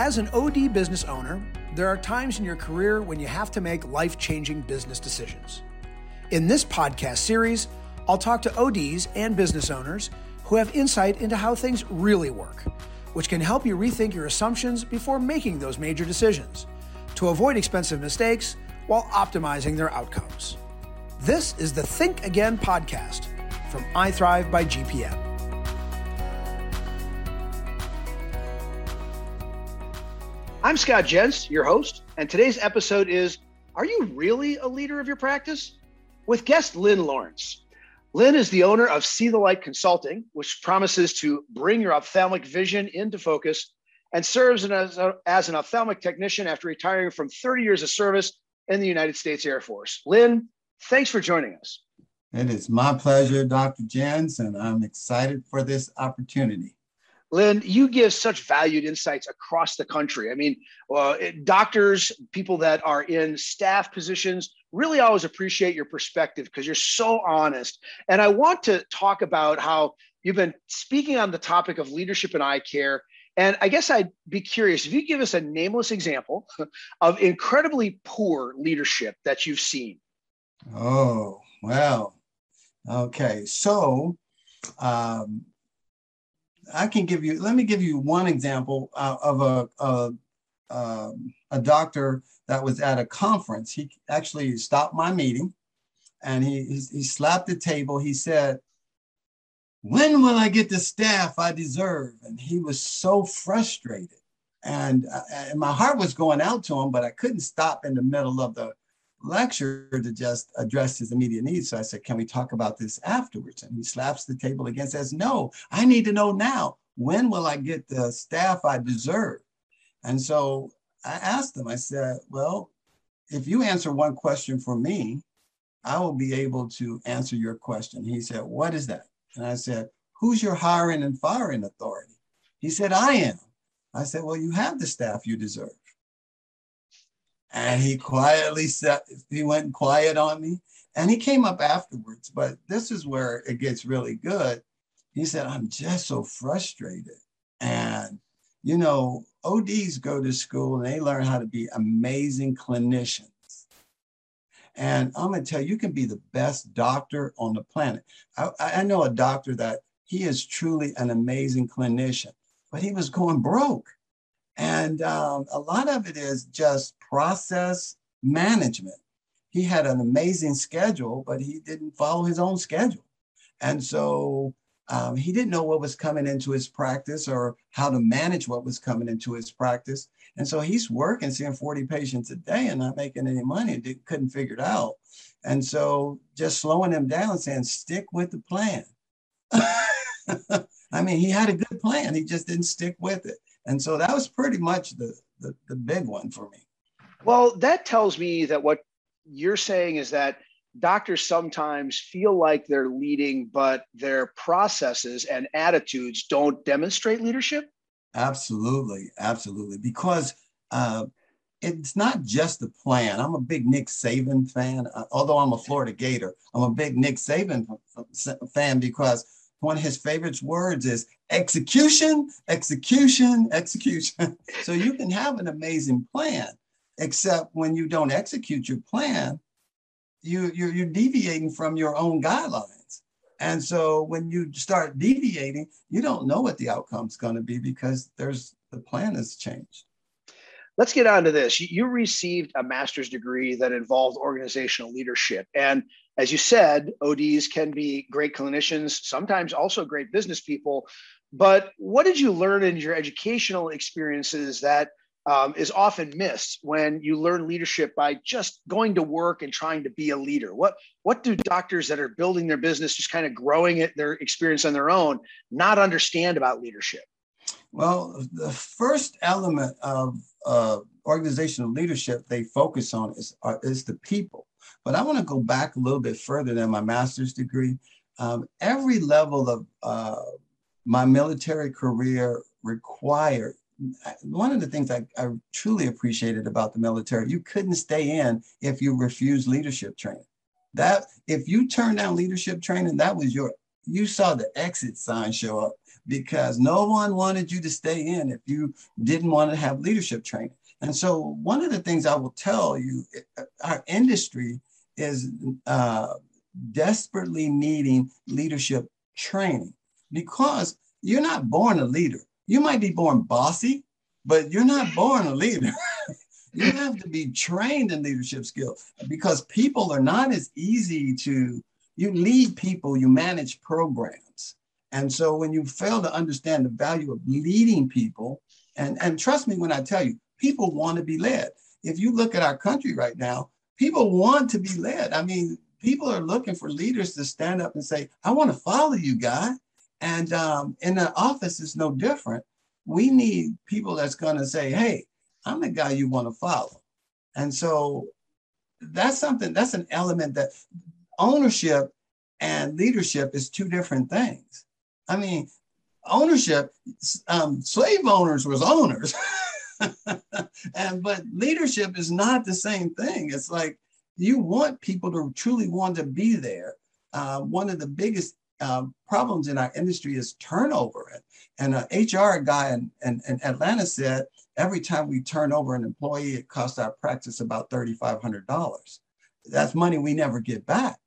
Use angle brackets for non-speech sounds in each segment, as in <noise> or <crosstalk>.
As an OD business owner, there are times in your career when you have to make life changing business decisions. In this podcast series, I'll talk to ODs and business owners who have insight into how things really work, which can help you rethink your assumptions before making those major decisions to avoid expensive mistakes while optimizing their outcomes. This is the Think Again podcast from iThrive by GPN. I'm Scott Jens, your host, and today's episode is Are you really a leader of your practice? With guest Lynn Lawrence. Lynn is the owner of See the Light Consulting, which promises to bring your ophthalmic vision into focus and serves as, a, as an ophthalmic technician after retiring from 30 years of service in the United States Air Force. Lynn, thanks for joining us. It is my pleasure, Dr. Jens, and I'm excited for this opportunity. Lynn, you give such valued insights across the country. I mean, uh, doctors, people that are in staff positions, really always appreciate your perspective because you're so honest. And I want to talk about how you've been speaking on the topic of leadership in eye care. And I guess I'd be curious if you give us a nameless example <laughs> of incredibly poor leadership that you've seen. Oh, well, okay. So, um, I can give you, let me give you one example uh, of a, a, um, a doctor that was at a conference. He actually stopped my meeting and he, he, he slapped the table. He said, when will I get the staff I deserve? And he was so frustrated. And, uh, and my heart was going out to him, but I couldn't stop in the middle of the lecture to just address his immediate needs. So I said, Can we talk about this afterwards? And he slaps the table again, says, No, I need to know now. When will I get the staff I deserve? And so I asked him, I said, Well, if you answer one question for me, I will be able to answer your question. He said, What is that? And I said, Who's your hiring and firing authority? He said, I am. I said, Well, you have the staff you deserve. And he quietly said, he went quiet on me. And he came up afterwards, but this is where it gets really good. He said, I'm just so frustrated. And, you know, ODs go to school and they learn how to be amazing clinicians. And I'm going to tell you, you can be the best doctor on the planet. I, I know a doctor that he is truly an amazing clinician, but he was going broke. And um, a lot of it is just process management. He had an amazing schedule, but he didn't follow his own schedule. And so um, he didn't know what was coming into his practice or how to manage what was coming into his practice. And so he's working, seeing 40 patients a day and not making any money, couldn't figure it out. And so just slowing him down, saying, stick with the plan. <laughs> I mean, he had a good plan, he just didn't stick with it. And so that was pretty much the, the, the big one for me. Well, that tells me that what you're saying is that doctors sometimes feel like they're leading, but their processes and attitudes don't demonstrate leadership? Absolutely. Absolutely. Because uh, it's not just the plan. I'm a big Nick Saban fan. Uh, although I'm a Florida Gator, I'm a big Nick Saban fan because one of his favorite words is execution, execution, execution. <laughs> so you can have an amazing plan, except when you don't execute your plan, you, you're, you're deviating from your own guidelines. And so when you start deviating, you don't know what the outcome's going to be because there's the plan has changed. Let's get on to this. You received a master's degree that involved organizational leadership. And as you said, ODs can be great clinicians, sometimes also great business people. But what did you learn in your educational experiences that um, is often missed when you learn leadership by just going to work and trying to be a leader? What what do doctors that are building their business, just kind of growing it, their experience on their own, not understand about leadership? Well, the first element of uh, organizational leadership they focus on is, uh, is the people. But I want to go back a little bit further than my master's degree. Um, every level of uh, my military career required one of the things I, I, truly appreciated about the military, you couldn't stay in if you refused leadership training. That if you turned down leadership training, that was your you saw the exit sign show up because no one wanted you to stay in if you didn't want to have leadership training. And so, one of the things I will tell you, our industry is uh, desperately needing leadership training because you're not born a leader. You might be born bossy, but you're not born a leader. <laughs> you have to be trained in leadership skills because people are not as easy to you lead people you manage programs and so when you fail to understand the value of leading people and and trust me when i tell you people want to be led if you look at our country right now people want to be led i mean people are looking for leaders to stand up and say i want to follow you guy and um, in the office it's no different we need people that's going to say hey I'm the guy you want to follow. And so that's something, that's an element that ownership and leadership is two different things. I mean, ownership, um, slave owners was owners. <laughs> <laughs> and but leadership is not the same thing. It's like you want people to truly want to be there. Uh, one of the biggest uh, problems in our industry is turnover. And an HR guy in, in, in Atlanta said every time we turn over an employee, it costs our practice about $3,500. That's money we never get back.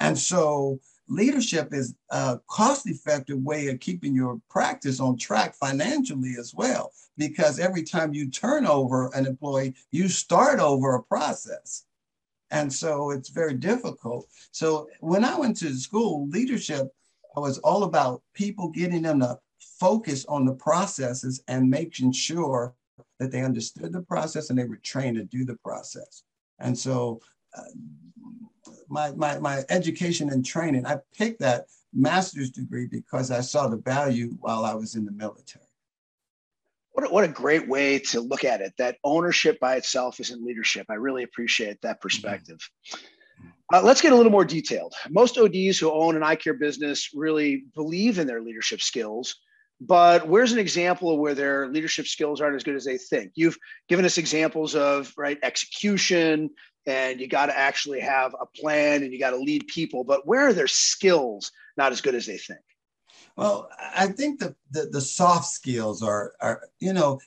And so leadership is a cost effective way of keeping your practice on track financially as well, because every time you turn over an employee, you start over a process. And so it's very difficult. So when I went to school, leadership was all about people getting them to focus on the processes and making sure that they understood the process and they were trained to do the process. And so uh, my, my, my education and training, I picked that master's degree because I saw the value while I was in the military. What a, what a great way to look at it. That ownership by itself isn't leadership. I really appreciate that perspective. Uh, let's get a little more detailed. Most ODs who own an eye care business really believe in their leadership skills, but where's an example of where their leadership skills aren't as good as they think you've given us examples of right execution and you got to actually have a plan and you got to lead people but where are their skills not as good as they think? Well i think the the, the soft skills are are you know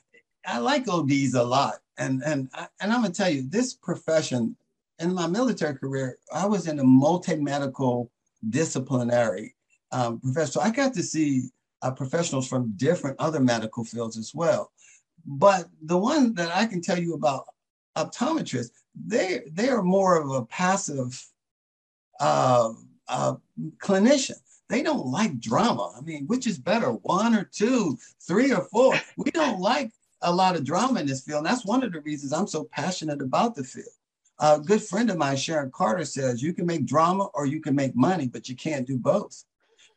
i like ods a lot. And and and i'm going to tell you this profession in my military career i was in a multi-medical disciplinary um, profession. So i got to see uh, professionals from different other medical fields as well. But the one that I can tell you about optometrists, they they are more of a passive uh, uh, clinician. They don't like drama. I mean, which is better, one or two, three or four? We don't like a lot of drama in this field. And that's one of the reasons I'm so passionate about the field. A good friend of mine, Sharon Carter, says you can make drama or you can make money, but you can't do both.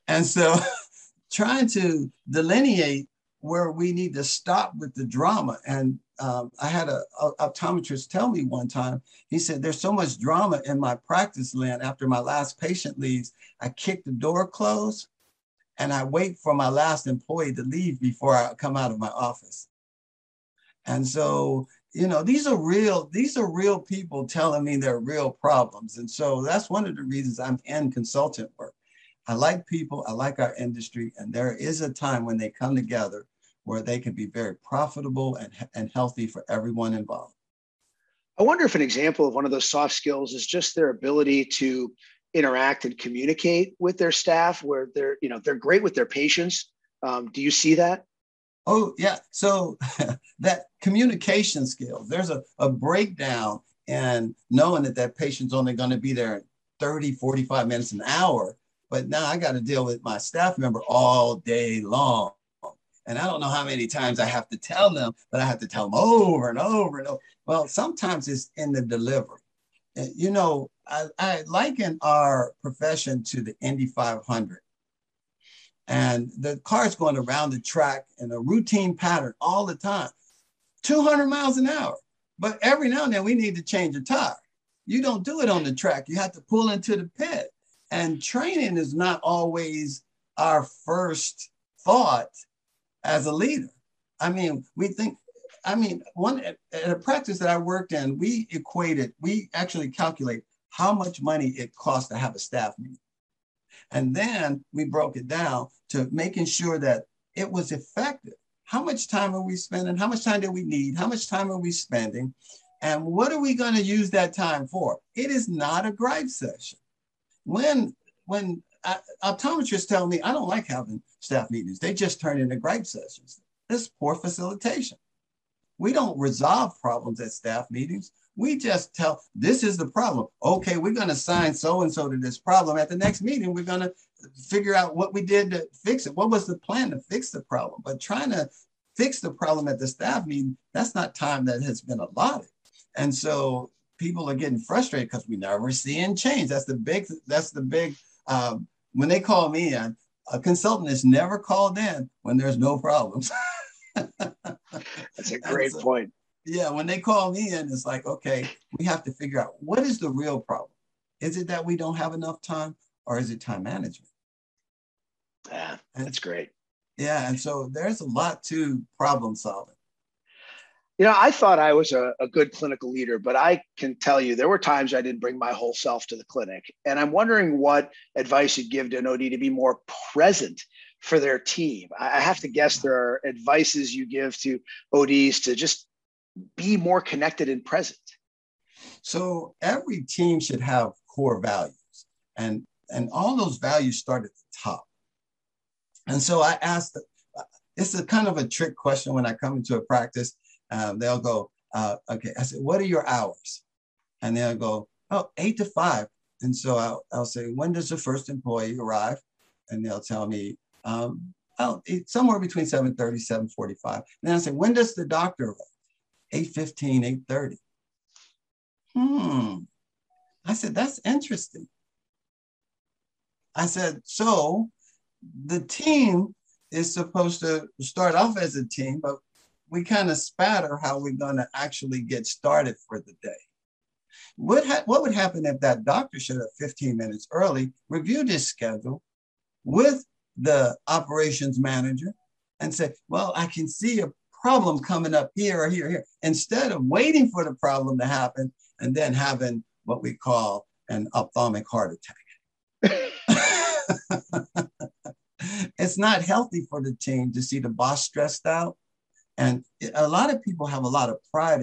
And so <laughs> trying to delineate where we need to stop with the drama. And um, I had a, a, optometrist tell me one time, he said, there's so much drama in my practice land. After my last patient leaves, I kick the door closed and I wait for my last employee to leave before I come out of my office. And so, you know, these are real, these are real people telling me their real problems. And so that's one of the reasons I'm in consultant work I like people, I like our industry, and there is a time when they come together where they can be very profitable and, and healthy for everyone involved. I wonder if an example of one of those soft skills is just their ability to interact and communicate with their staff, where they're, you know, they're great with their patients. Um, do you see that? Oh, yeah. So <laughs> that communication skills, there's a, a breakdown in knowing that that patient's only going to be there 30, 45 minutes, an hour but now I got to deal with my staff member all day long. And I don't know how many times I have to tell them, but I have to tell them over and over and over. Well, sometimes it's in the delivery. Eh, you know, I, I liken our profession to the Indy 500. And the car's going around the track in a routine pattern all the time, 200 miles an hour. But every now and then we need to change a tire. You don't do it on the track. You have to pull into the pit. And training is not always our first thought as a leader. I mean, we think, I mean, one at a practice that I worked in, we equated, we actually calculate how much money it costs to have a staff meeting. And then we broke it down to making sure that it was effective. How much time are we spending? How much time do we need? How much time are we spending? And what are we going to use that time for? It is not a gripe session. When when uh, optometrists tell me I don't like having staff meetings, they just turn into gripe sessions. It's poor facilitation. We don't resolve problems at staff meetings. We just tell this is the problem. Okay, we're going to assign so and so to this problem. At the next meeting, we're going to figure out what we did to fix it. What was the plan to fix the problem? But trying to fix the problem at the staff meeting, that's not time that has been allotted. And so people are getting frustrated because we never see any change. That's the big, that's the big, um, when they call me in, a consultant is never called in when there's no problems. <laughs> that's a great so, point. Yeah, when they call me in, it's like, okay, we have to figure out what is the real problem. Is it that we don't have enough time or is it time management? Yeah, that's great. Yeah, and so there's a lot to problem solving. You know, I thought I was a, a, good clinical leader, but I can tell you there were times I didn't bring my whole self to the clinic. And I'm wondering what advice you'd give to an OD to be more present for their team. I have to guess there are advices you give to ODs to just be more connected and present. So every team should have core values. And and all those values start at the top. And so I asked, uh, it's a kind of a trick question when I come into a practice. Um, they'll go, uh, okay, I said, what are your hours? And they'll go, oh, eight to five. And so I'll, I'll say, when does the first employee arrive? And they'll tell me, um, oh, somewhere between 7.30, 7.45. And then I say, when does the doctor arrive? 8.15, 8.30. Hmm. I said, that's interesting. I said, so the team is supposed to start off as a team, but we kind of spatter how we're going to actually get started for the day. What, ha- what would happen if that doctor showed up 15 minutes early, reviewed his schedule with the operations manager, and said, Well, I can see a problem coming up here or here, here, instead of waiting for the problem to happen and then having what we call an ophthalmic heart attack. <laughs> it's not healthy for the team to see the boss stressed out. And a lot of people have a lot of pride.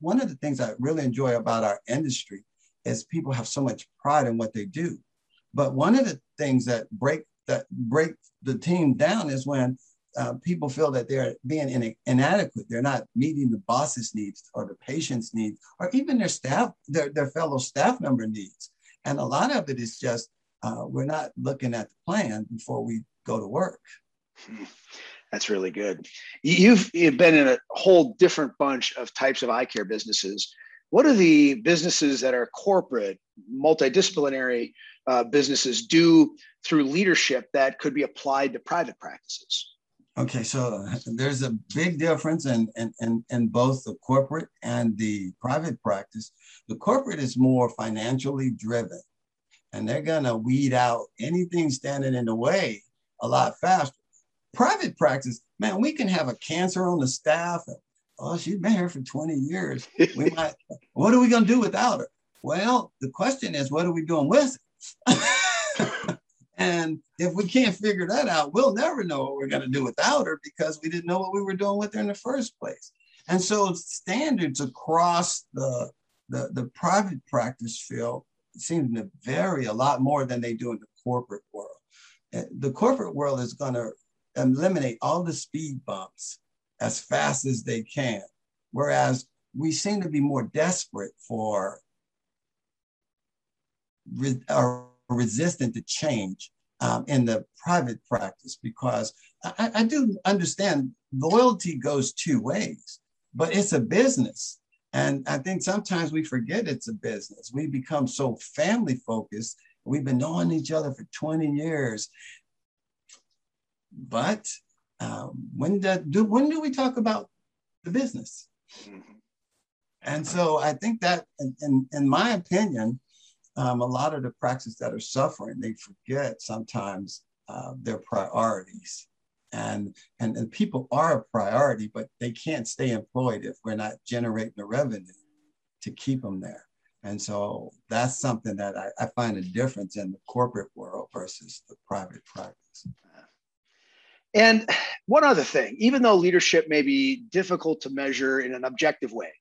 One of the things I really enjoy about our industry is people have so much pride in what they do. But one of the things that break that break the team down is when uh, people feel that they're being in, inadequate. They're not meeting the boss's needs or the patient's needs, or even their staff, their, their fellow staff member needs. And a lot of it is just uh, we're not looking at the plan before we go to work. That's really good. You've been in a whole different bunch of types of eye care businesses. What are the businesses that are corporate, multidisciplinary uh, businesses do through leadership that could be applied to private practices? Okay, so there's a big difference in, in, in, in, both the corporate and the private practice. The corporate is more financially driven and they're gonna weed out anything standing in the way a lot faster. Private practice, man, we can have a cancer on the staff. Oh, she's been here for 20 years. We <laughs> might, what are we gonna do without her? Well, the question is, what are we doing with it? <laughs> and if we can't figure that out, we'll never know what we're gonna do without her because we didn't know what we were doing with her in the first place. And so standards across the, the, the private practice field seem to vary a lot more than they do in the corporate world. Eh, the corporate world is going to eliminate all the speed bumps as fast as they can, whereas we seem to be more desperate for or resistant to change um, in the private practice because I, I do understand loyalty goes two ways, but it's a business. And I think sometimes we forget it's a business. We become so family focused. We've been knowing each other for 20 years. But um, when, do, when do we talk about the business? Mm-hmm. And so I think that, in, in, in my opinion, um, a lot of the practices that are suffering, they forget sometimes uh, their priorities and, and and people are a priority, but they can't stay employed if we're not generating the revenue to keep them there. And so that's something that I, I find a difference in the corporate world versus the private practice. And one other thing, even though leadership may be difficult to measure in an objective way,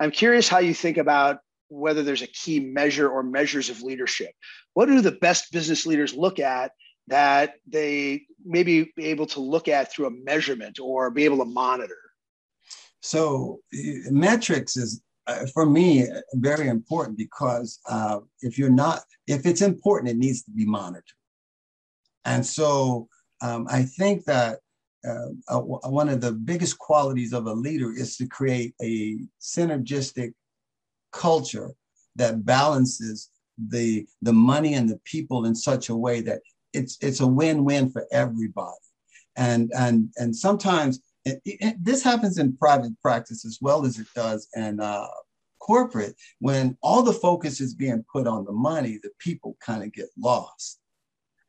I'm curious how you think about whether there's a key measure or measures of leadership. What do the best business leaders look at that they maybe be able to look at through a measurement or be able to monitor? So metrics is uh, for me very important because uh, if you're not, if it's important, it needs to be monitored. And so um, I think that uh, uh, one of the biggest qualities of a leader is to create a synergistic culture that balances the the money and the people in such a way that it's it's a win-win for everybody. And and and sometimes it, it, this happens in private practice as well as it does in uh, corporate when all the focus is being put on the money the people kind of get lost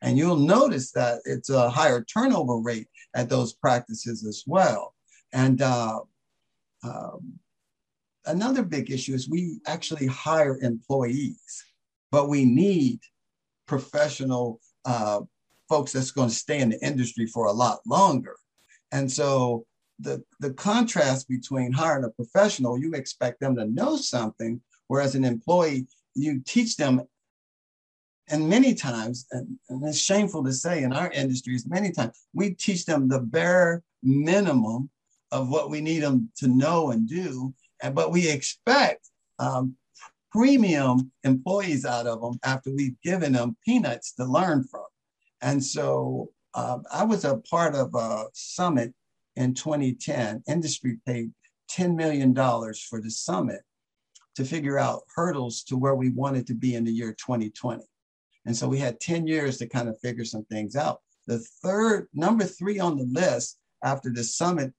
and you'll notice that it's a higher turnover rate at those practices as well and uh, um, another big issue is we actually hire employees but we need professional uh, folks that's going to stay in the industry for a lot longer. And so the, the contrast between hiring a professional, you expect them to know something, whereas an employee, you teach them. And many times, and, and it's shameful to say in our industries, many times we teach them the bare minimum of what we need them to know and do. And, but we expect um, premium employees out of them after we've given them peanuts to learn from. And so um, I was a part of a summit in 2010. Industry paid $10 million for the summit to figure out hurdles to where we wanted to be in the year 2020. And so we had 10 years to kind of figure some things out. The third, number three on the list after the summit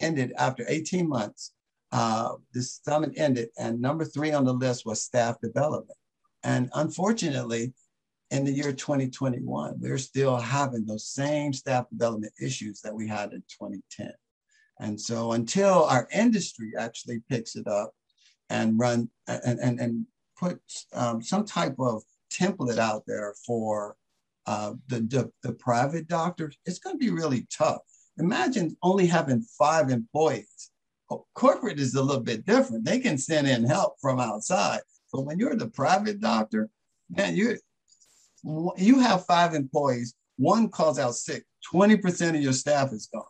ended after 18 months, uh, the summit ended, and number three on the list was staff development. And unfortunately, in the year 2021, we're still having those same staff development issues that we had in 2010. And so until our industry actually picks it up and run and, and, and put um, some type of template out there for uh, the, the, the private doctors, it's going to be really tough. Imagine only having five employees. Corporate is a little bit different. They can send in help from outside. But when you're the private doctor, man, you you have five employees, one calls out sick, 20% of your staff is gone.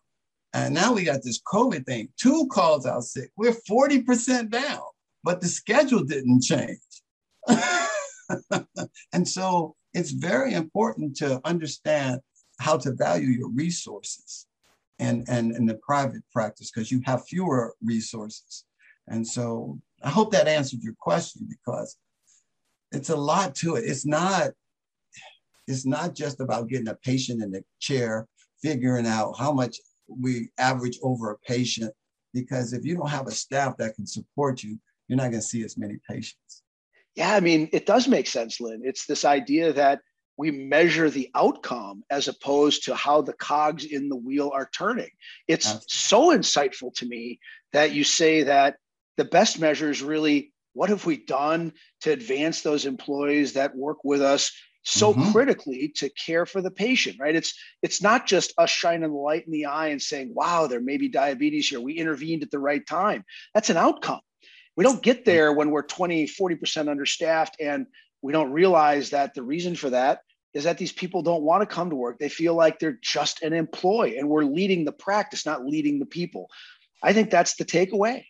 And now we got this COVID thing, two calls out sick. We're 40% down, but the schedule didn't change. <laughs> <laughs> and so it's very important to understand how to value your resources and, and, and the private practice because you have fewer resources. And so I hope that answered your question because it's a lot to it. It's not it's not just about getting a patient in the chair, figuring out how much we average over a patient, because if you don't have a staff that can support you, you're not going to see as many patients. Yeah, I mean, it does make sense, Lynn. It's this idea that we measure the outcome as opposed to how the cogs in the wheel are turning. It's Absolutely. so insightful to me that you say that the best measure is really what have we done to advance those employees that work with us so mm-hmm. critically to care for the patient right it's it's not just us shining the light in the eye and saying wow there may be diabetes here we intervened at the right time that's an outcome we don't get mm. there when we're 20 40% understaffed and we don't realize that the reason for that is that these people don't want to come to work. They feel like they're just an employee and we're leading the practice not leading the people. I think that's the takeaway.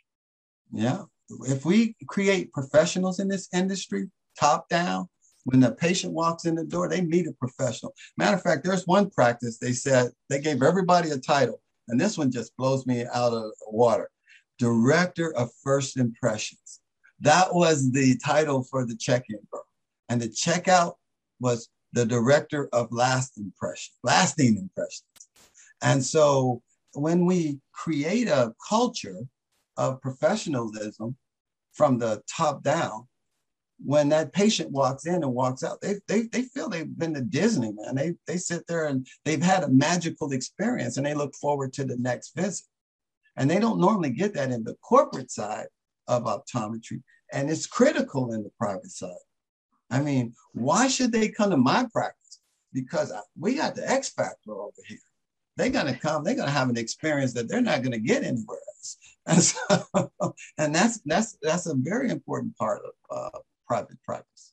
Yeah. If we create professionals in this industry top down when the patient walks in the door, they meet a professional. Matter of fact, there's one practice they said they gave everybody a title, and this one just blows me out of water Director of First Impressions. That was the title for the check in, bro. And the checkout was the Director of Last Impression, Lasting Impressions. And so when we create a culture of professionalism from the top down, when that patient walks in and walks out, they, they, they feel they've been to Disney, man. They, they sit there and they've had a magical experience and they look forward to the next visit. And they don't normally get that in the corporate side of optometry. And it's critical in the private side. I mean, why should they come to my practice? Because we got the X factor over here. they're going to come, they're going to have an experience that they're not going to get anywhere else. <laughs> And, so, and that's that's that's a very important part of uh, private practice.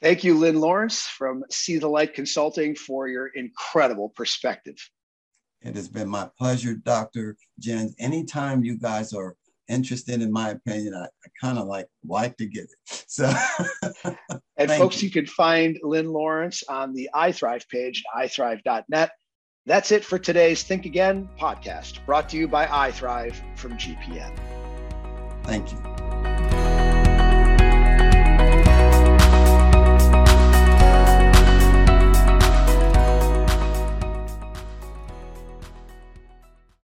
Thank you, Lynn Lawrence from See the Light Consulting, for your incredible perspective. It has been my pleasure, Dr. Jens. Anytime you guys are interested in my opinion, I, I kind of like like to get it. So <laughs> and folks, you. you. can find Lynn Lawrence on the iThrive page, ithrive.net. That's it for today's Think Again podcast, brought to you by iThrive from GPN. Thank you.